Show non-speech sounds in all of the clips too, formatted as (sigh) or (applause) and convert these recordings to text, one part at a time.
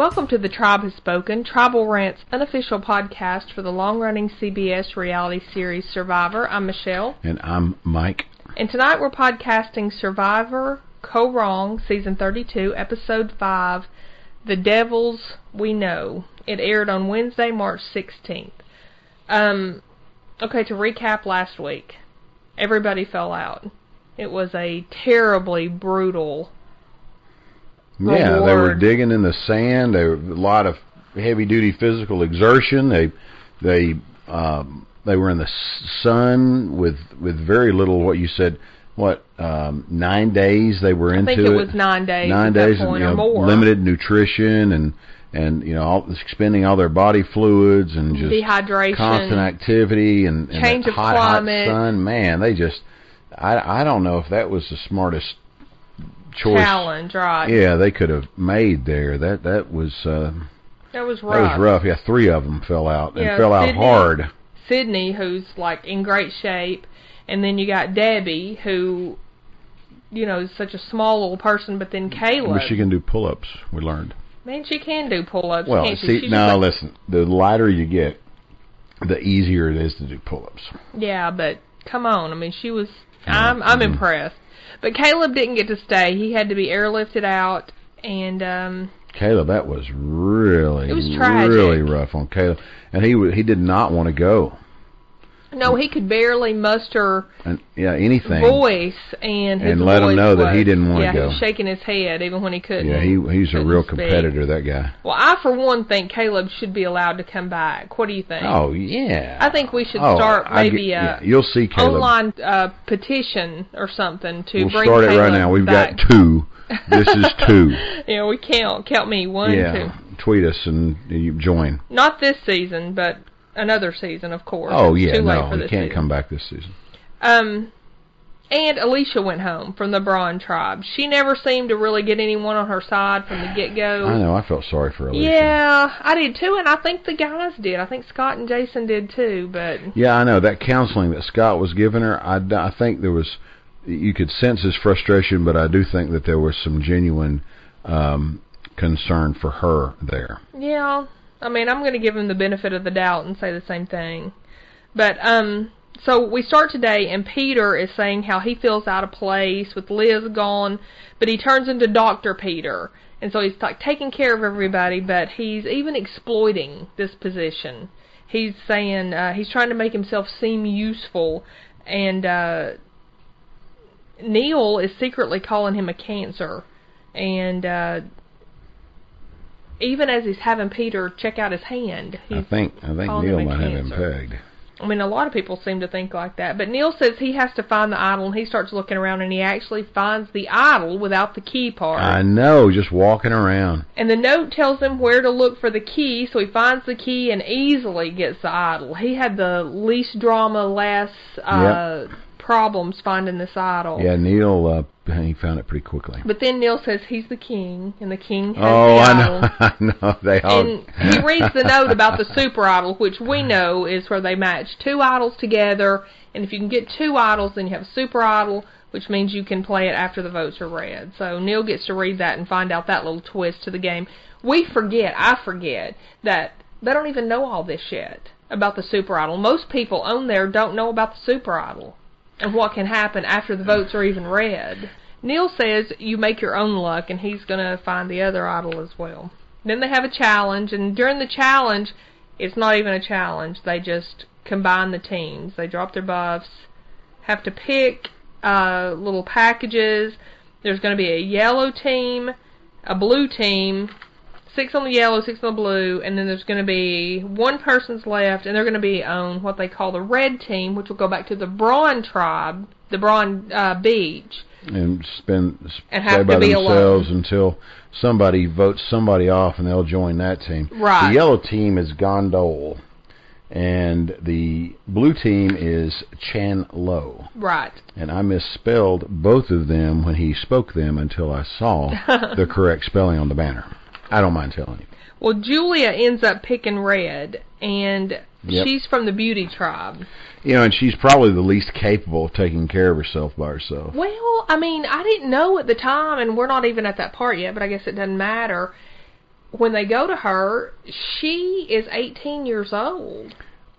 Welcome to The Tribe Has Spoken, Tribal Rant's unofficial podcast for the long-running CBS reality series Survivor. I'm Michelle. And I'm Mike. And tonight we're podcasting Survivor Kaôh Rōng, Season 32, Episode 5, The Devils We Know. It aired on Wednesday, March 16th. Um, okay, to recap last week, everybody fell out. It was a terribly brutal Yeah, they were digging in the sand. There were a lot of heavy duty physical exertion. They they um they were in the sun with with very little what you said what um 9 days they were I into think it was nine days nine days and, you or know, more. limited nutrition and and you know all, expending all their body fluids and just Dehydration. constant activity and, and Change of hot climate. hot sun man they just I I don't know if that was the smartest choice challenge, right? yeah they could have made there that that was uh That was rough. that was rough yeah three of them fell out and Yeah, fell out hard Cydney, who's like in great shape, and then you got Debbie, who, you know, is such a small little person, but then but she can do pull-ups we learned Man, she can do pull-ups. well see now like- listen the lighter you get the easier it is to do pull-ups Yeah, but come on. I mean, she was. I'm I'm Mhm. impressed. But Caleb didn't get to stay. He had to be airlifted out, and um Caleb, that was really, It was tragic. really rough on Caleb, and he he did not want to go, no, he could barely muster and yeah, anything. voice, and his And let him know that he didn't wanna yeah, go. he was shaking his head even when he couldn't. Yeah, he he's a real speak. competitor. That guy. Well, I for one think Caleb should be allowed to come back. What do you think? Oh yeah. I think we should Oh, start I get- maybe yeah, a You'll see Caleb. online uh, petition or something to we'll bring start it right now. We've back. got two. (laughs) This is two. yeah, we count count me one, yeah. two. Tweet us and you join. Not this season, but another season, of course. Oh yeah, too no, he can't season. come back this season. Um, and Alecia went home from the Brawn tribe. She never seemed to really get anyone on her side from the get go. I know. I felt sorry for Alecia. Yeah, I did too, and I think the guys did. I think Scot and Jason did too. But Yeah, I know that counseling that Scot was giving her. I, d- I think there was, you could sense his frustration, but I do think that there was some genuine um, concern for her there. yeah, I mean, I'm going to give him the benefit of the doubt and say the same thing. But um, so we start today, and Peter is saying how he feels out of place with Liz gone, but he turns into Doctor Peter, and so he's like taking care of everybody, but he's even exploiting this position. He's saying uh, he's trying to make himself seem useful, and uh, Neil is secretly calling him a cancer, and uh, even as he's having Peter check out his hand, I think I think Neil might have him pegged. I mean, a lot of people seem to think like that. But Neil says he has to find the idol, and he starts looking around, and he actually finds the idol without the key part. I know, just walking around. And the note tells him where to look for the key, so he finds the key and easily gets the idol. He had the least drama, less uh, problems finding this idol. Yeah, Neil, uh, he found it pretty quickly. But then Neil says he's the king, and the king has Oh, the I idol. know, (laughs) I know. They all. And he reads the note about the super idol, which we know is where they match two idols together. And if you can get two idols, then you have a super idol, which means you can play it after the votes are read. So Neil gets to read that and find out that little twist to the game. We forget, I forget, that they don't even know all this yet about the super idol. Most people on there don't know about the super idol and what can happen after the votes are even read. Neil says you make your own luck, and he's going to find the other idol as well. Then they have a challenge, and during the challenge, it's not even a challenge. They just combine the teams. They drop their buffs, have to pick uh, little packages. There's going to be a yellow team, a blue team, six on the yellow, six on the blue, and then there's going to be one person's left, and they're going to be on what they call the red team, which will go back to the Brawn tribe, the Brawn uh, Beach. and spend And stay have by to be themselves alone. until somebody votes somebody off and they'll join that team. Right. The yellow team is Gondol and the blue team is Chan Loh. Right. And I misspelled both of them when he spoke them until I saw (laughs) the correct spelling on the banner. I don't mind telling you. Well, Julia ends up picking red, and Yep. she's from the beauty tribe. You know, and she's probably the least capable of taking care of herself by herself. Well, I mean, I didn't know at the time, and we're not even at that part yet, but I guess it doesn't matter. when they go to her, she is 18 years old.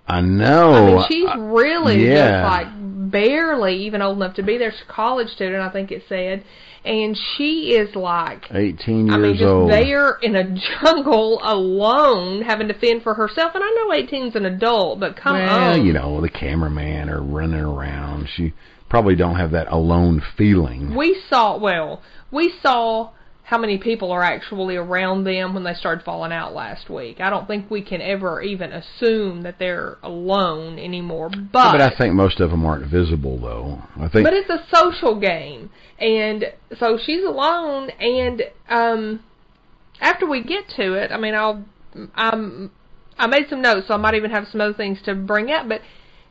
I know. I mean, she's I- really yeah. just like barely even old enough to be there. She's a college student, I think it said, and she is like 18 years I mean, just old. there in a (laughs) jungle alone, having to fend for herself. And I know 18's an adult, but come well, on. you know, the cameraman are running around. She probably don't have that alone feeling. We saw, well, we saw how many people are actually around them when they started falling out last week. I don't think we can ever even assume that they're alone anymore. But, but I think most of them aren't visible, though. I think. but it's a social game. And so she's alone and um after we get to it, I mean I'll I'm I made some notes so I might even have some other things to bring up, but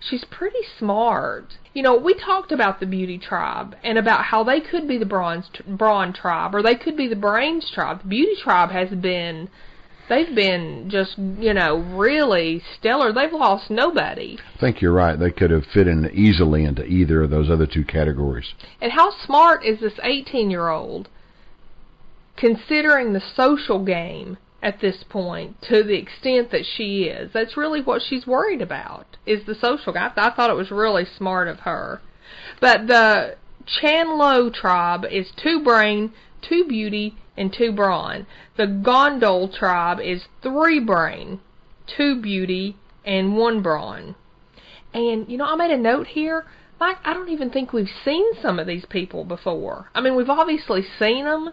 she's pretty smart. You know, we talked about the beauty tribe and about how they could be the bronze brawn tribe or they could be the brains tribe. The beauty tribe has been they've been just, you know, really stellar. They've lost nobody. I think you're right. They could have fit in easily into either of those other two categories. And how smart is this 18 year old considering the social game at this point to the extent that she is? That's really what she's worried about is the social guy. I, thought it was really smart of her. But the Chan Loh tribe is two brain, two beauty, and two brawn. The Gondol tribe is three brain, two beauty, and one brawn. And you know, I made a note here. Like, I don't even think we've seen some of these people before. I mean, we've obviously seen them.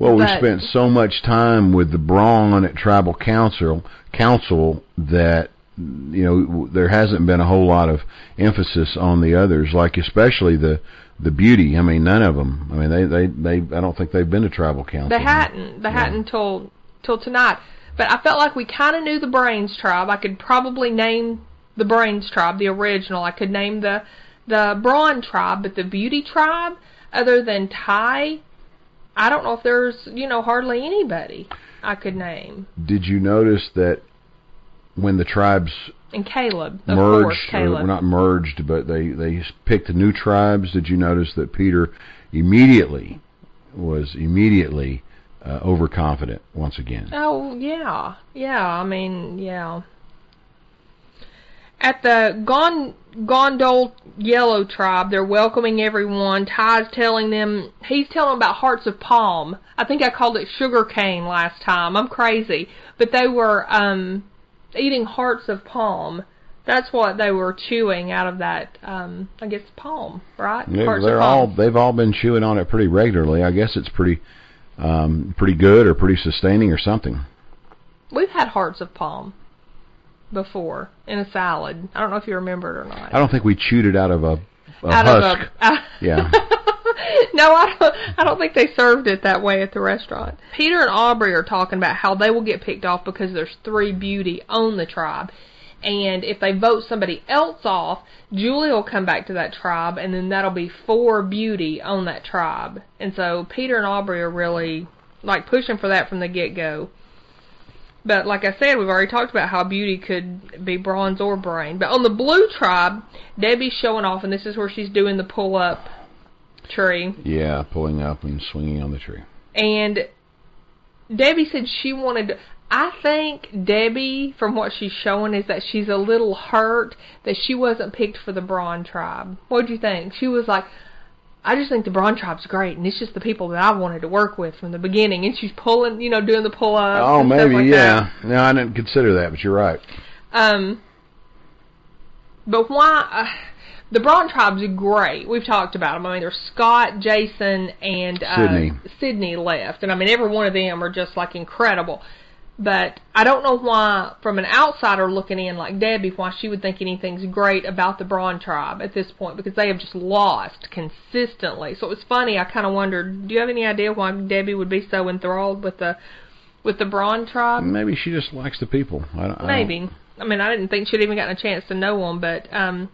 Well, we But- spent so much time with the Brawn at Tribal Council, Council that you know there hasn't been a whole lot of emphasis on the others, like especially the the beauty. I mean, none of them. I mean, they they they. I don't think they've been to Tribal Council. They hadn't. They Yeah. hadn't till till tonight. But I felt like we kind of knew the Brains tribe. I could probably name the Brains tribe, the original. I could name the the Brawn tribe, but the Beauty tribe, other than Tai, I don't know if there's you know hardly anybody I could name. Did you notice that when the tribes And Caleb, merged, course, Caleb. or not merged, but they they picked new tribes? Did you notice that Peter immediately was immediately uh, overconfident once again? Oh yeah, yeah. I mean, yeah. At the Gon Gondol Yellow tribe, they're welcoming everyone. Tai's telling them he's telling them about hearts of palm. I think I called it sugar cane last time. I'm crazy, but they were um eating hearts of palm. That's what they were chewing out of that. Um, I guess palm, right? Hearts they're all they've all been chewing on it pretty regularly. I guess it's pretty um, pretty good or pretty sustaining or something. We've had hearts of palm before in a salad. I don't know if you remember it or not. I don't think we chewed it out of a, a out husk. of a (laughs) Yeah. (laughs) no, I don't. I don't think they served it that way at the restaurant. Peter and Aubry are talking about how they will get picked off because there's three beauty on the tribe, and if they vote somebody else off, Julie will come back to that tribe, and then that'll be four beauty on that tribe. And so Peter and Aubry are really like pushing for that from the get go. But like I said, we've already talked about how beauty could be bronze or brain. But on the blue tribe, Debbie's showing off, and this is where she's doing the pull up tree. yeah, pulling up and swinging on the tree. And Debbie said she wanted. To, I think Debbie, from what she's showing, is that she's a little hurt that she wasn't picked for the Brawn tribe. What do you think? She was like, I just think the Brawn tribe's great, and it's just the people that I wanted to work with from the beginning. And she's pulling, you know, doing the pull ups. Oh, maybe like yeah. No, I didn't consider that, but you're right. Um, but why? Uh, the Brawn tribe's are great. We've talked about them. I mean, there's Scot, Jason, and uh, Cydney. Cydney left, and I mean, every one of them are just like incredible. But I don't know why, from an outsider looking in like Debbie, why she would think anything's great about the Brawn tribe at this point because they have just lost consistently. So it was funny. I kind of wondered, do you have any idea why Debbie would be so enthralled with the with the Brawn tribe? Maybe she just likes the people. I don't, I Maybe. I mean, I didn't think she'd even gotten a chance to know them, but um,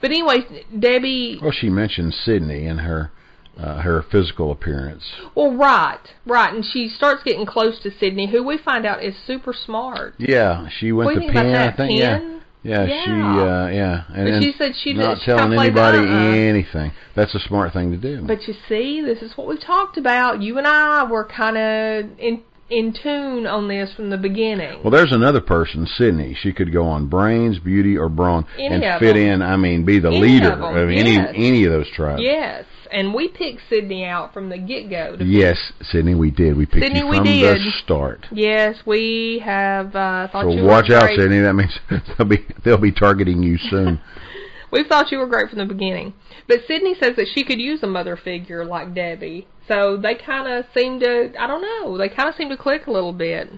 but anyway, Debbie. Well, she mentioned Cydney and her uh, her physical appearance. Well, right, right, and she starts getting close to Cydney, who we find out is super smart. Yeah, she went What to Penn. I think yeah. Penn? Yeah, Yeah. she uh yeah, and But she said she not she telling kinda played the anybody uh-uh. anything. That's a smart thing to do. But you see, this is what we talked about. You and I were kind of in, in tune on this from the beginning. Well, there's another person, Cydney. She could go on brains, beauty, or brawn Any and fit them. in. I mean, be the Any leader of, any yes. any of those tribes. yes, and we picked Cydney out from the get go. Yes, Cydney, we did. We picked Cydney, you we from did. the start. Yes, we have uh, thought So you So watch out, great. Cydney. That means (laughs) they'll be they'll be targeting you soon. (laughs) We've thought you were great from the beginning. But Cydney says that she could use a mother figure like Debbie. So they kind of seem to, I don't know, they kind of seem to click a little bit.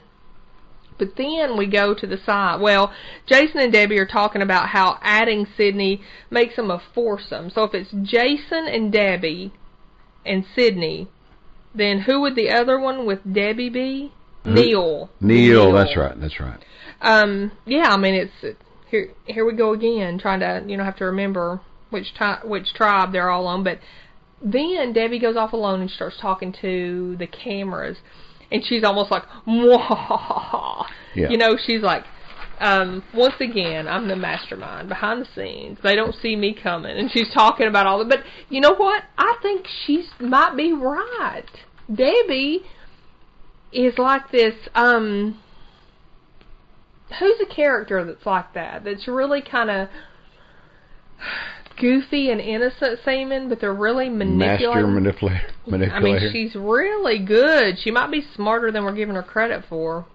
But then we go to the side. Well, Jason and Debbie are talking about how adding Cydney makes them a foursome. So if it's Jason and Debbie and Cydney, then who would the other one with Debbie be? Who? Neil. Neil, that's right. That's right. Um, yeah, I mean it's here. Here we go again, trying to you know have to remember which tri- which tribe they're all on. But then Debbie goes off alone and starts talking to the cameras, and she's almost like, Mwah. Yeah. you know, she's like. Um, once again, I'm the mastermind behind the scenes. They don't see me coming, and she's talking about all that. But you know what? I think she might be right. Debbie is like this. Um, who's a character that's like that? That's really kind of goofy and innocent seeming, but they're really Master manipulating. manipulator. I mean, she's really good. She might be smarter than we're giving her credit for.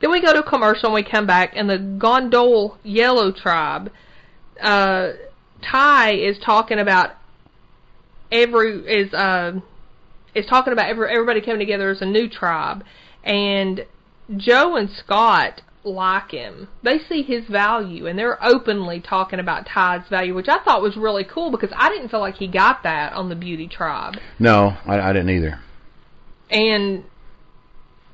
Then we go to commercial and we come back, and the Gondol Yellow Tribe, uh, Tai is talking about every is uh is talking about every, everybody coming together as a new tribe, and Joe and Scot like him. They see his value, and they're openly talking about Tai's value, which I thought was really cool because I didn't feel like he got that on the Beauty Tribe. no, I, I didn't either. And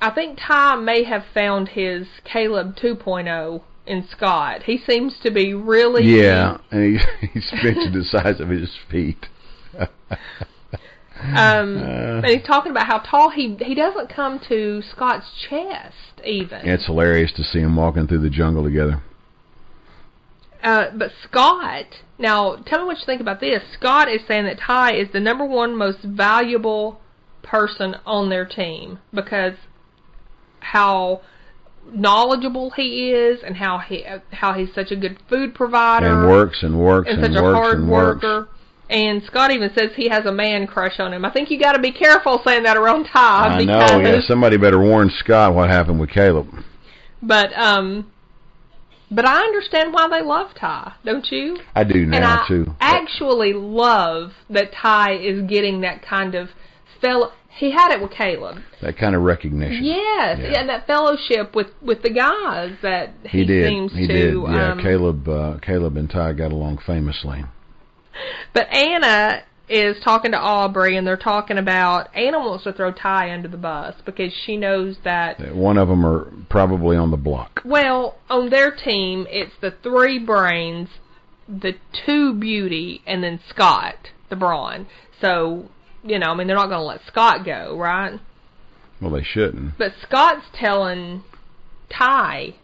I think Tai may have found his Caleb 2.0 in Scot. He seems to be really Yeah, and he, (laughs) he's mentioned the size of his feet. (laughs) Um, Uh. and he's talking about how tall he he doesn't come to Scot's chest even. It's hilarious to see him walking through the jungle together. Uh, but Scot, now tell me what you think about this. Scot is saying that Tai is the number one most valuable person on their team because how knowledgeable he is and how he how he's such a good food provider And works and works and and, such a works hard and works. And Scot even says he has a man crush on him. I think you got to be careful saying that around Tai I know, yeah. Somebody better warn Scot what happened with Caleb. But um, but I understand why they love Tai, don't you? I do and now I too. actually love that Tai is getting that kind of fellow. He had it with Caleb. That kind of recognition. Yes, Yeah. and that fellowship with with the guys that he, He did. seems He to. did. Yeah, um, Caleb. Uh, Caleb and Tai got along famously. (laughs) But Anna is talking to Aubry, and they're talking about Anna wants to throw Tai under the bus because she knows that One of them are probably on the block. Well, on their team, it's the three brains, the two beauty, and then Scot, the brawn. So, you know, I mean, they're not going to let Scot go, right? Well, they shouldn't. But Scot's telling Tai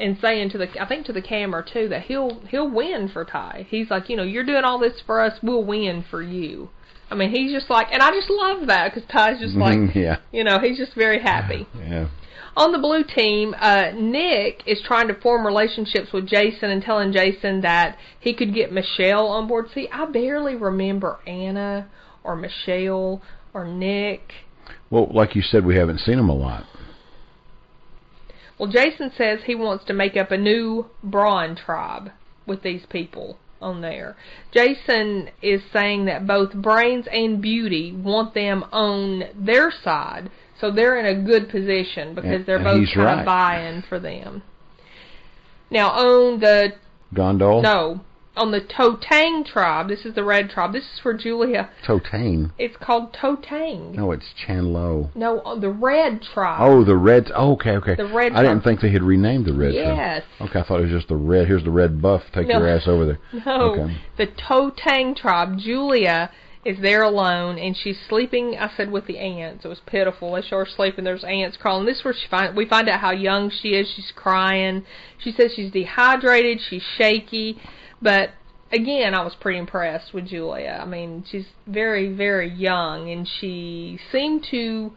and saying to the, I think to the camera too, that he'll he'll win for Tai. He's like, you know, you're doing all this for us, we'll win for you. I mean, he's just like, and I just love that because Tai's just (laughs) like, yeah, you know, he's just very happy. yeah. On the blue team, uh, Nick is trying to form relationships with Jason and telling Jason that he could get Michele on board. See, I barely remember Anna or Michele or Nick. Well, like you said, we haven't seen him a lot. Well, Jason says he wants to make up a new Brawn tribe with these people on there. Jason is saying that both Brains and Beauty want them on their side, so they're in a good position because And- they're both kind right. of buying for them. Now, on the Gondol. no, on the To Tang tribe, this is the red tribe. This is for Julia. To Tang. It's called To Tang. No, it's Chan Loh. No, on the red tribe. Oh, the red. Oh, okay, okay. The red I didn't tribe. think they had renamed the red. tribe. Yes. Okay, I thought it was just the red. Here's the red buff. Take No. your ass over there. (laughs) No, Okay. the To Tang tribe. Julia is there alone, and she's sleeping. I said with the ants. It was pitiful. They show her sleeping. There's ants crawling. This is where she find we find out how young she is. She's crying. She says she's dehydrated. She's shaky, but again, I was pretty impressed with Julia. I mean, she's very very young, and she seemed to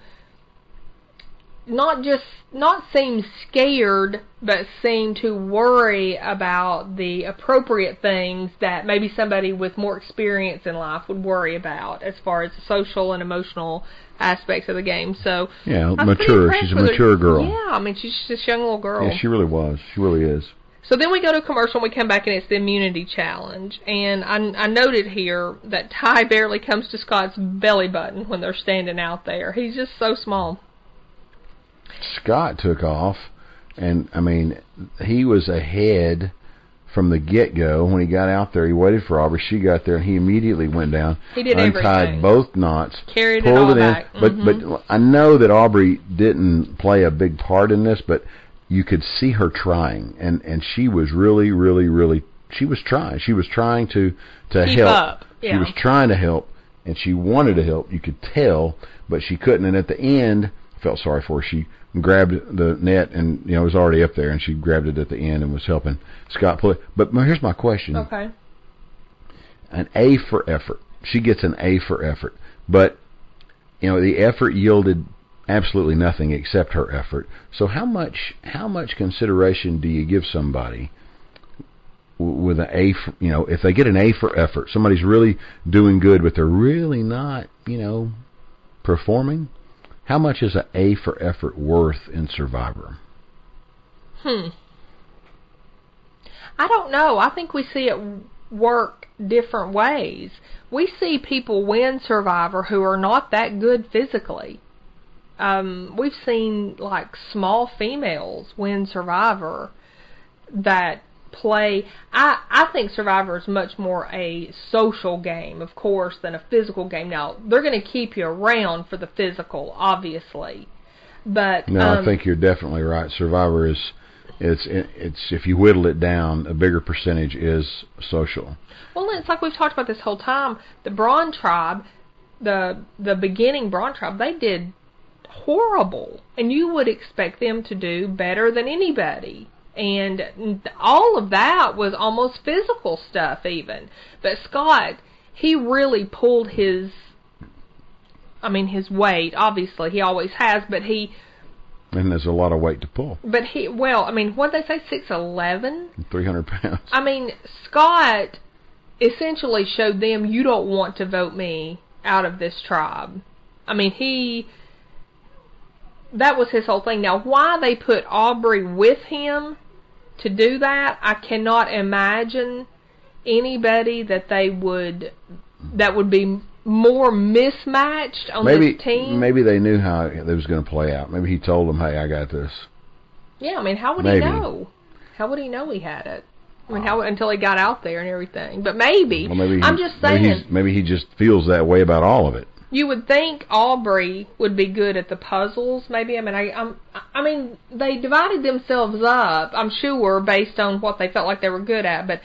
not just not seem scared, but seem to worry about the appropriate things that maybe somebody with more experience in life would worry about, as far as the social and emotional aspects of the game. So Yeah, I was pretty mature. She's a her. mature girl. Yeah, I mean she's just a young little girl. Yeah, she really was. She really is. So then we go to commercial and we come back and it's the immunity challenge. And I, I noted here that Tai barely comes to Scot's belly button when they're standing out there. He's just so small. Scot took off, and I mean, he was ahead from the get go. When he got out there, he waited for Aubry. She got there, and he immediately went down, He did untied everything. both knots, Carried it pulled all it, in. back. But Mhm. but I know that Aubry didn't play a big part in this, but you could see her trying, and and she was really, really, really. She was trying. She was trying to to Keep help. up, She was trying to help, and she wanted to help. You could tell, but she couldn't. And at the end, I felt sorry for her. She grabbed the net, and you know it was already up there, and she grabbed it at the end and was helping Scot pull it. But here's my question: Okay. an A for effort. She gets an A for effort, but you know the effort yielded absolutely nothing except her effort. So how much how much consideration do you give somebody with an A? For, you know, if they get an A for effort, somebody's really doing good, but they're really not, you know, performing. How much is an A for effort worth in Survivor? Hmm. I don't know. I think we see it work different ways. We see people win Survivor who are not that good physically. Um, we've seen like small females win Survivor that play. I I think Survivor is much more a social game, of course, than a physical game. Now they're going to keep you around for the physical, obviously, but No, um, I think you're definitely right. Survivor is it's it's if you whittle it down, a bigger percentage is social. Well, it's like we've talked about this whole time. The Brawn tribe, the the beginning Brawn tribe, they did horrible, and you would expect them to do better than anybody. And all of that was almost physical stuff, even. But Scot, he really pulled his. I mean, his weight. Obviously, he always has, but he, And there's a lot of weight to pull. but he. Well, I mean, what they say, six eleven three hundred pounds. I mean, Scot essentially showed them you don't want to vote me out of this tribe. I mean, he that was his whole thing. Now, why they put Aubry with him to do that, I cannot imagine anybody that they would that would be more mismatched on Maybe this team. maybe they knew how it was going to play out. Maybe he told them, "Hey, I got this." Yeah, I mean, how would Maybe. he know? How would he know he had it? I mean, how uh, until he got out there and everything. But maybe, Well, maybe he, I'm just saying. he's, maybe he just feels that way about all of it. You would think Aubry would be good at the puzzles, maybe. I mean, I, I'm, I mean, they divided themselves up. I'm sure based on what they felt like they were good at, but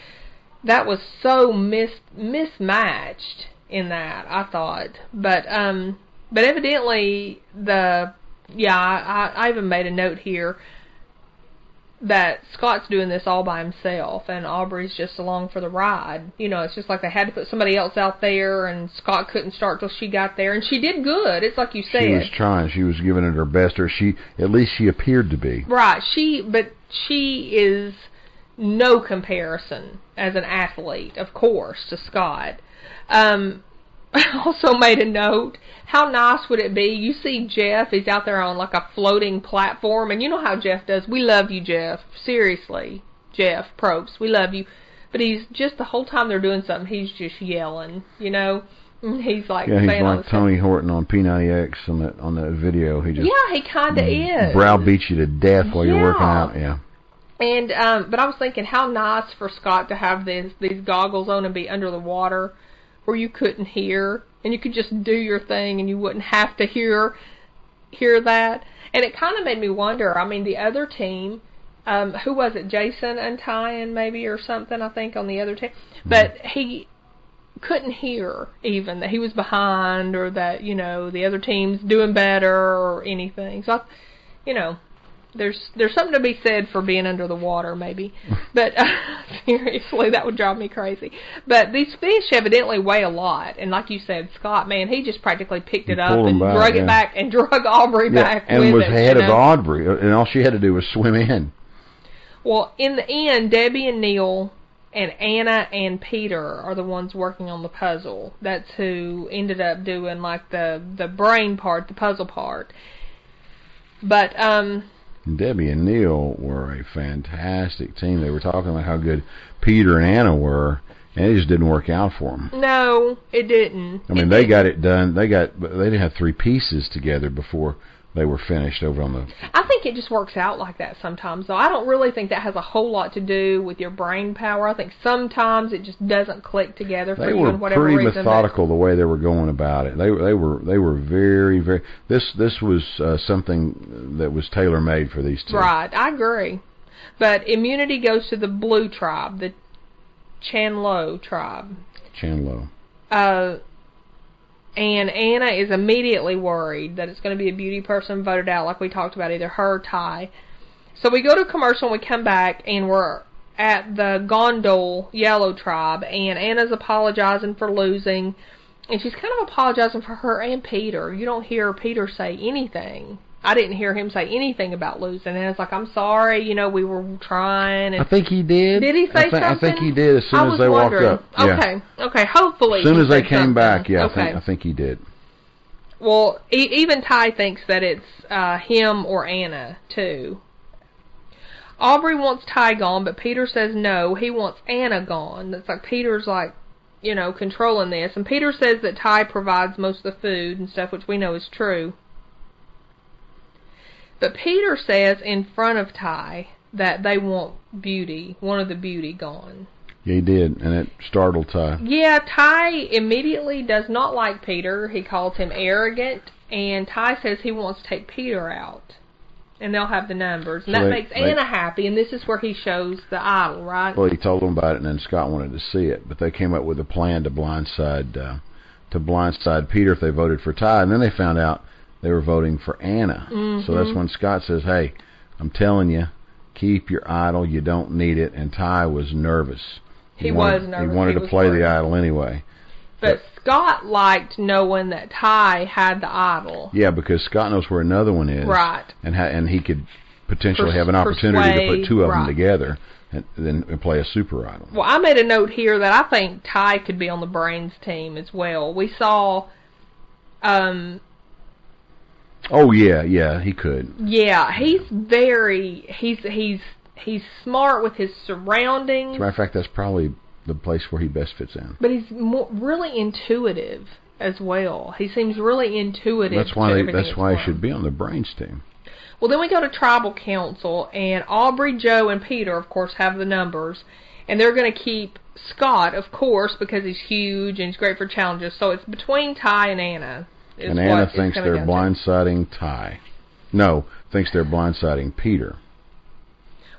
that was so mis mismatched in that I thought. But um, but evidently the yeah, I, I even made a note here that Scot's doing this all by himself and Aubry's just along for the ride. You know, it's just like they had to put somebody else out there and Scot couldn't start till she got there and she did good. It's like you said. She was trying. She was giving it her best, or she at least she appeared to be. Right. She but she is no comparison as an athlete, of course, to Scot. Um (laughs) also made a note. How nice would it be? You see Jeff, he's out there on like a floating platform, and you know how Jeff does. We love you, Jeff. Seriously, Jeff Probst, we love you. But he's just the whole time they're doing something, he's just yelling, you know. And (laughs) he's like Yeah, he's like Tony Horton on P90X on that on that video. He just Yeah, he kind of is. browbeats you to death while you're working out. Yeah. And um but I was thinking how nice for Scot to have these these goggles on and be under the water where you couldn't hear and you could just do your thing and you wouldn't have to hear hear that. And it kind of made me wonder. I mean, the other team, um, who was it? Jason and Untying maybe or something. I think on the other team, but he couldn't hear even that he was behind or that you know the other team's doing better or anything. So, I, you know, there's there's something to be said for being under the water, maybe. But uh, (laughs) seriously, that would drive me crazy. But these fish evidently weigh a lot, and like you said, Scot, man, he just practically picked it He up and back, drug yeah. it back and (laughs) drug Aubry Yeah, back and with was it. ahead you of know? Audrey, and all she had to do was swim in. Well, in the end, Debbie and Neil and Anna and Peter are the ones working on the puzzle. That's who ended up doing like the the brain part, the puzzle part. But um Debbie and Neil were a fantastic team. They were talking about how good Peter and Anna were, and it just didn't work out for them. no, it didn't. I mean, It they didn't. got it done. They got, they didn't have three pieces together before they were finished over on the. I think it just works out like that sometimes, though. I don't really think that has a whole lot to do with your brain power. I think sometimes it just doesn't click together for They you were whatever pretty reason. methodical the way they were going about it. They they were they were very very. This this was uh, something that was tailor made for these two. Right, I agree. But immunity goes to the blue tribe, the Chanlo tribe. Chandlo. Uh, and Anna is immediately worried that it's going to be a beauty person voted out, like we talked about, either her or Tai. So we go to commercial and we come back and we're at the Gondol Yellow tribe, and Anna's apologizing for losing, and she's kind of apologizing for her and Peter. You don't hear Peter say anything. I didn't hear him say anything about losing, and it's like, I'm sorry, you know, we were trying. And I think he did. did he say I thi- something? I think he did as soon as they walked wondering. up. Yeah. Okay, okay. Hopefully, As soon as they came something. back, yeah, okay. I think I think he did. Well, e- even Tai thinks that it's uh, him or Anna too. Aubry wants Tai gone, but Peter says no. He wants Anna gone. It's like Peter's like, you know, controlling this, and Peter says that Tai provides most of the food and stuff, which we know is true. But Peter says in front of Tai that they want Beauty, one of the Beauty, gone. Yeah, he did, and it startled Tai. Yeah, Tai immediately does not like Peter. He calls him arrogant, and Tai says he wants to take Peter out. And they'll have the numbers. And So that they- makes they- Anna happy, and this is where he shows the idol, right? Well, he told them about it, and then Scot wanted to see it, but they came up with a plan to blindside uh, to blindside Peter if they voted for Tai, and then they found out they were voting for Anna. So that's Mhm. when Scot says, "Hey, I'm telling you, keep your idol. You don't need it." And Tai was nervous. He wanted, was nervous. He wanted He to play the idol anyway. but Scot liked knowing that Tai had the idol. Yeah, because Scot knows where another one is, Right. And ha- and he could potentially Pers- have an opportunity to put two of them together and then play a super idol. Well, I made a note here that I think Tai could be on the Brains team as well. We saw, um, Oh yeah, yeah, he could. yeah, he's very, he's, he's, he's smart with his surroundings. As a matter of fact, that's probably the place where he best fits in. But he's more, really intuitive as well. He seems really intuitive. That's why they, that's that's why he should be on the brains team. Well, then we go to tribal council, and Aubry, Joe, and Peter, of course, have the numbers, and they're going to keep Scot, of course, because he's huge and he's great for challenges. So it's between Tai and Anna. And Anna thinks they're go to. blindsiding Tai. No, thinks they're blindsiding Peter.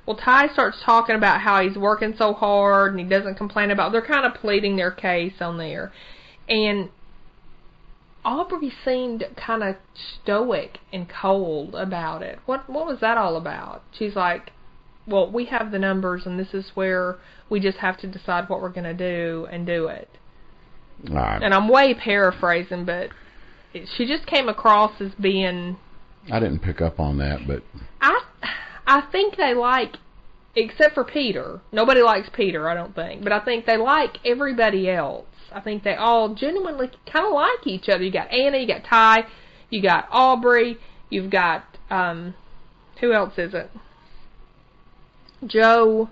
Well, Tai starts talking about how he's working so hard and he doesn't complain about. They're kind of pleading their case on there, and Aubry seemed kind of stoic and cold about it. What what was that all about? She's like, "Well, we have the numbers, and this is where we just have to decide what we're going to do and do it." I, And I'm way paraphrasing, but she just came across as being I didn't pick up on that, but I I think they like except for Peter. Nobody likes Peter, I don't think. But I think they like everybody else. I think they all genuinely kind of like each other. You got Anna, you got Tai, you got Aubry, you've got um who else is it? Joe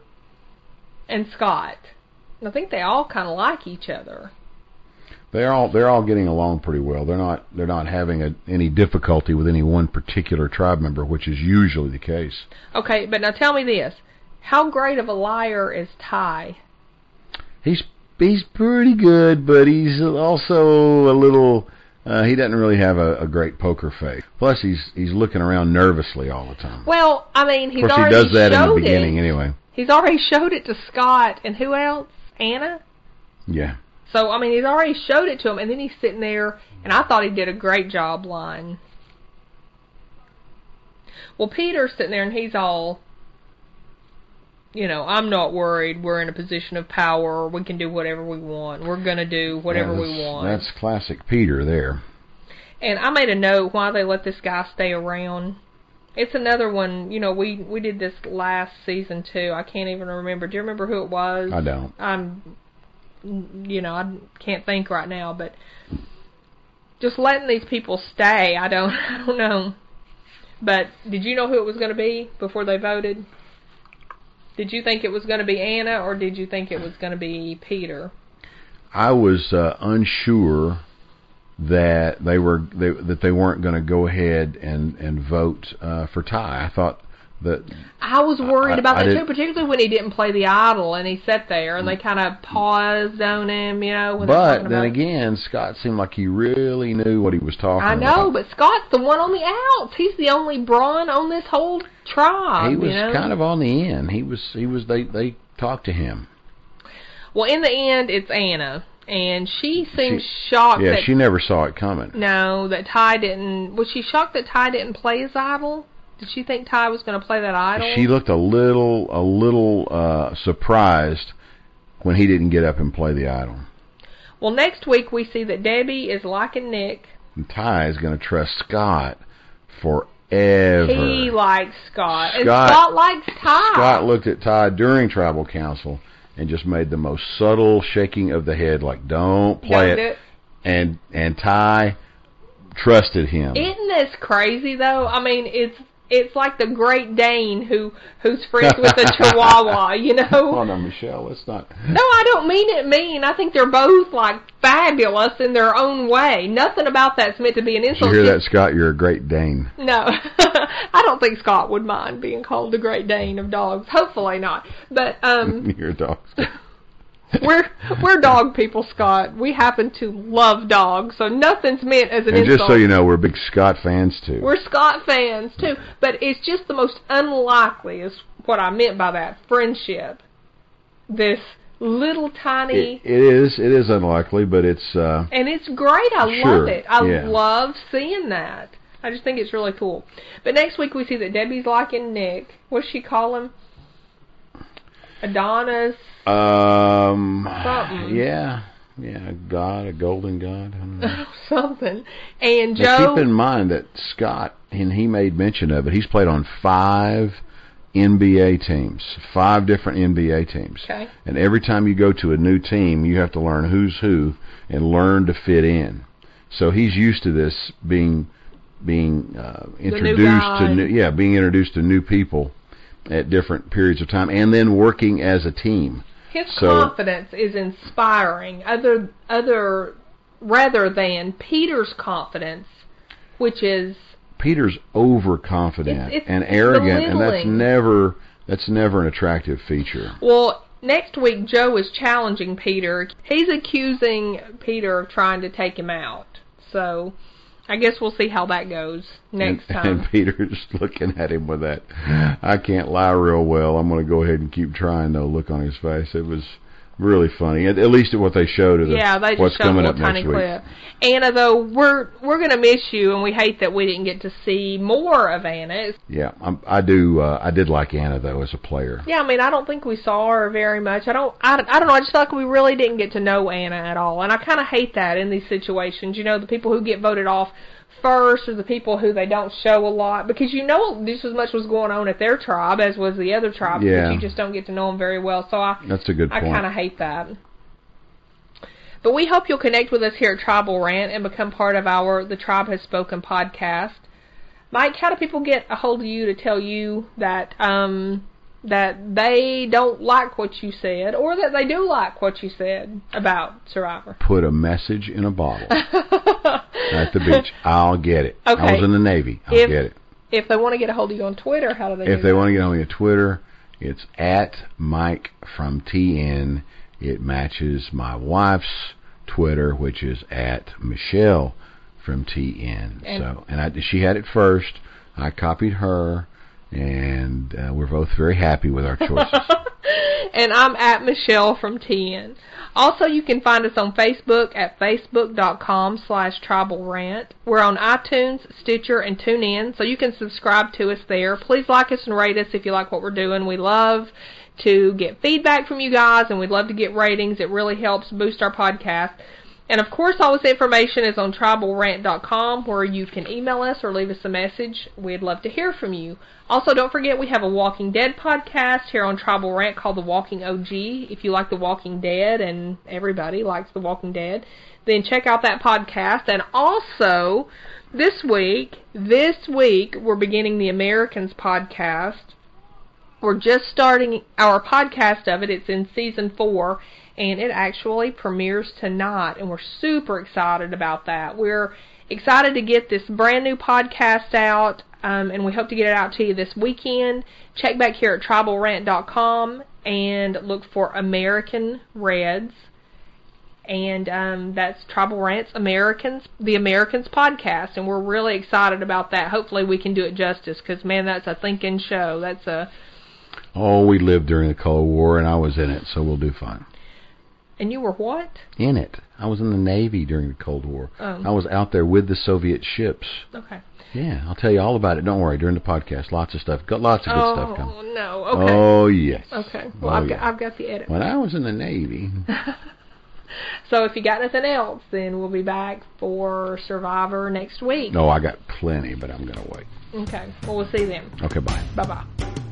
and Scot. I think they all kind of like each other. They're all they're all getting along pretty well. They're not they're not having a, any difficulty with any one particular tribe member, which is usually the case. Okay, but now tell me this. How great of a liar is Tai? He's he's pretty good, but he's also a little. Uh, he doesn't really have a, a great poker face. Plus, he's he's looking around nervously all the time. Well, I mean, he's of course, he does that in the beginning it. anyway. He's already showed it to Scot and who else? Anna. Yeah. So I mean, he's already showed it to him, and then he's sitting there, and I thought he did a great job lying. Well, Peter's sitting there and he's all, you know, I'm not worried. We're in a position of power. We can do whatever we want. We're going to do whatever Yeah, we want. That's classic Peter there. And I made a note why they let this guy stay around. It's another one, you know, we we did this last season too. I can't even remember. Do you remember who it was? I don't. I'm you know, I can't think right now, but just letting these people stay, I don't (laughs) I don't know. But did you know who it was going to be before they voted? Did you think it was going to be Anna or did you think it was going to be Peter? I was uh, unsure that they were they, that they weren't going to go ahead and and vote uh, for Tai. I thought that I was worried I- about I that did- too, particularly when he didn't play the idol and he sat there and they mm. kind of paused on him, you know. But then about- again, Scot seemed like he really knew what he was talking I about. know, but Scot's the one on the outs. He's the only brawn on this whole tribe. he was you know? kind of on the end. He was he was they they talked to him. Well, in the end, it's Anna, and she seems She- shocked Yeah, that she never saw it coming. no, that Tai didn't. Was she shocked that Tai didn't play his idol? Did she think Tai was going to play that idol? She looked a little a little uh surprised when he didn't get up and play the idol. well, next week we see that Debbie is liking Nick. And Tai is going to trust Scot forever. He likes Scot, and Scot- Scot likes Tai. Scot looked at Tai during tribal council and just made the most subtle shaking of the head, like "Don't play Don't it." it. And and Tai trusted him. Isn't this crazy though? I mean, it's it's like the Great Dane who who's friends with the Chihuahua, (laughs) you know. Oh no, Michelle, let's not. No, I don't mean it mean. I think they're both like fabulous in their own way. Nothing about that's meant to be an insult. Did you hear that, Scot? You're a great Dane. No, (laughs) I don't think Scot would mind being called the Great Dane of dogs. Hopefully not. But um, (laughs) Your dog. We're we're dog people, Scot. We happen to love dogs, so nothing's meant as an And insult. just so you know, we're big Scot fans too. We're Scot fans too, but it's just the most unlikely is what I meant by that friendship. This little tiny It, it is. It is unlikely, but it's. uh and it's great. I Sure, love it. I yeah. love seeing that. I just think it's really cool. But next week we see that Debbie's liking Nick. What's she call him? Adonis. Um. Something. Yeah. Yeah. A god, a golden god. I don't know. (laughs) something. And Now, keep in mind that Scot, and he made mention of it. He's played on five NBA teams, five different NBA teams. okay. And every time you go to a new team, you have to learn who's who and learn to fit in. So he's used to this being being uh, introduced guy. to new, yeah, being introduced to new people at different periods of time, and then working as a team. His So- confidence is inspiring. Other other rather than Peter's confidence, which is Peter's overconfident It's- it's and arrogant, and that's never that's never an attractive feature. well. Next week, Joe is challenging Peter. He's accusing Peter of trying to take him out. So, I guess we'll see how that goes next and, time. And Peter's (laughs) looking at him with that, I can't lie real well. I'm going to go ahead and keep trying though. Look on his face. It was really funny. At, at least at what they showed of the, yeah, they just what's showed a coming up tiny next week. clip. Anna, though, we're we're gonna miss you, and we hate that we didn't get to see more of Anna. Yeah, I'm, I do. Uh, I did like Anna though as a player. Yeah, I mean, I don't think we saw her very much. I don't, I, I don't know. I just feel like we really didn't get to know Anna at all, and I kind of hate that in these situations. You know, the people who get voted off first are the people who they don't show a lot because you know just as much was going on at their tribe as was the other tribe, Yeah. but you just don't get to know them very well. So I, That's a good I kind of hate that. But we hope you'll connect with us here at Tribal Rant and become part of our The Tribe Has Spoken podcast. Mike, how do people get a hold of you to tell you that um, that they don't like what you said, or that they do like what you said about Survivor? Put a message in a bottle (laughs) at the beach. I'll get it. I was in the Navy. I'll If- get it. If they want to get a hold of you on Twitter, how do they? If do they that? want to get on me on Twitter, it's at Mike from TN. It matches my wife's Twitter, which is at Michelle from TN. And- so, and I, she had it first. I copied her, and uh, we're both very happy with our choices. (laughs) and I'm at Michelle from TN. Also, you can find us on Facebook at facebook.com slash tribal rant. We're on iTunes, Stitcher, and TuneIn, so you can subscribe to us there. Please like us and rate us if you like what we're doing. We love to get feedback from you guys, and we'd love to get ratings. It really helps boost our podcast. And of course, all this information is on tribalrant.com where you can email us or leave us a message. We'd love to hear from you. Also, don't forget we have a Walking Dead podcast here on Tribal Rant called The Walking OG. If you like The Walking Dead, and everybody likes The Walking Dead, then check out that podcast. And also, this week, this week, we're beginning the Americans podcast. We're just starting our podcast of it. It's in season four and it actually premieres tonight, and we're super excited about that. We're excited to get this brand new podcast out, um, and we hope to get it out to you this weekend. Check back here at tribalrant.com and look for American Reds. And um, that's Tribal Rants Americans, the Americans podcast, and we're really excited about that. Hopefully, we can do it justice because man, that's a thinking show. That's a oh, we lived during the Cold War, and I was in it, so we'll do fine. And you were what? In it. I was in the Navy during the Cold War. Oh. I was out there with the Soviet ships. Okay. Yeah, I'll tell you all about it. Don't worry. During the podcast, lots of stuff. Got lots of good oh, stuff coming. Oh no. Okay. Oh yes. Okay. Oh, well, Oh, I've yeah. got I've got the edit. When I was in the Navy, (laughs) So if you got nothing else, then we'll be back for Survivor next week. no, I got plenty, but I'm gonna wait. Okay. Well, we'll see then. Okay, bye. Bye bye.